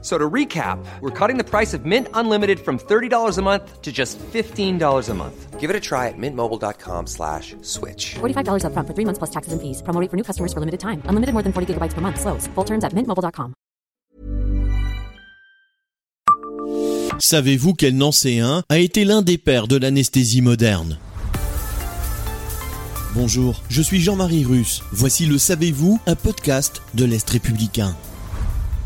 So to recap, we're cutting the price of Mint Unlimited from $30 a month to just $15 a month. Give it a try at mintmobile.com slash switch. $45 upfront for three months plus taxes and fees. Promo rate for new customers for limited time. Unlimited more than 40 gigabytes per month. Slows. Full terms at mintmobile.com. Savez-vous quel Nancéen a été l'un des pères de l'anesthésie moderne? Bonjour, je suis Jean-Marie Russe. Voici le Savez-vous, un podcast de l'Est républicain.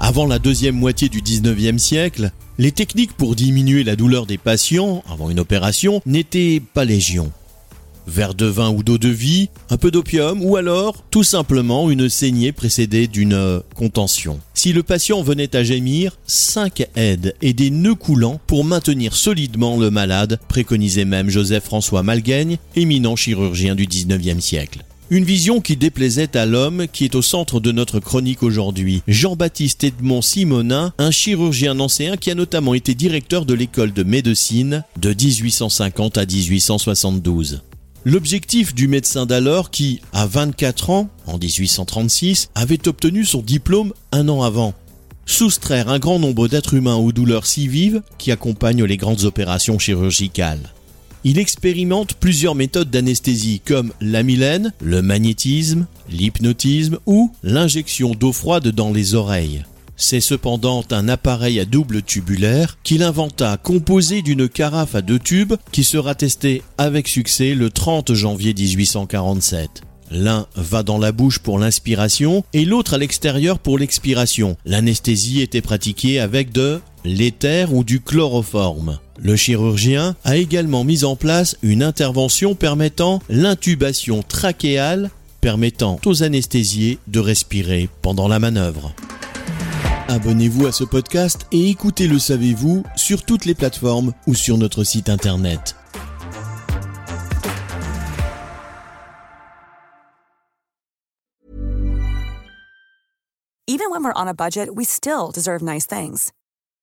Avant la deuxième moitié du 19e siècle, les techniques pour diminuer la douleur des patients avant une opération n'étaient pas légion. Verre de vin ou d'eau de vie, un peu d'opium ou alors tout simplement une saignée précédée d'une euh, contention. Si le patient venait à gémir, 5 aides et des nœuds coulants pour maintenir solidement le malade, préconisait même Joseph-François Malgaigne, éminent chirurgien du 19e siècle. Une vision qui déplaisait à l'homme qui est au centre de notre chronique aujourd'hui. Jean-Baptiste Edmond Simonin, un chirurgien ancien qui a notamment été directeur de l'école de médecine de 1850 à 1872. L'objectif du médecin d'alors qui, à 24 ans, en 1836, avait obtenu son diplôme un an avant. Soustraire un grand nombre d'êtres humains aux douleurs si vives qui accompagnent les grandes opérations chirurgicales. Il expérimente plusieurs méthodes d'anesthésie comme l'amylène, le magnétisme, l'hypnotisme ou l'injection d'eau froide dans les oreilles. C'est cependant un appareil à double tubulaire qu'il inventa composé d'une carafe à deux tubes qui sera testé avec succès le 30 janvier 1847. L'un va dans la bouche pour l'inspiration et l'autre à l'extérieur pour l'expiration. L'anesthésie était pratiquée avec de l'éther ou du chloroforme. Le chirurgien a également mis en place une intervention permettant l'intubation trachéale, permettant aux anesthésiés de respirer pendant la manœuvre. Abonnez-vous à ce podcast et écoutez Le Savez-vous sur toutes les plateformes ou sur notre site internet. Even when we're on a budget, we still deserve nice things.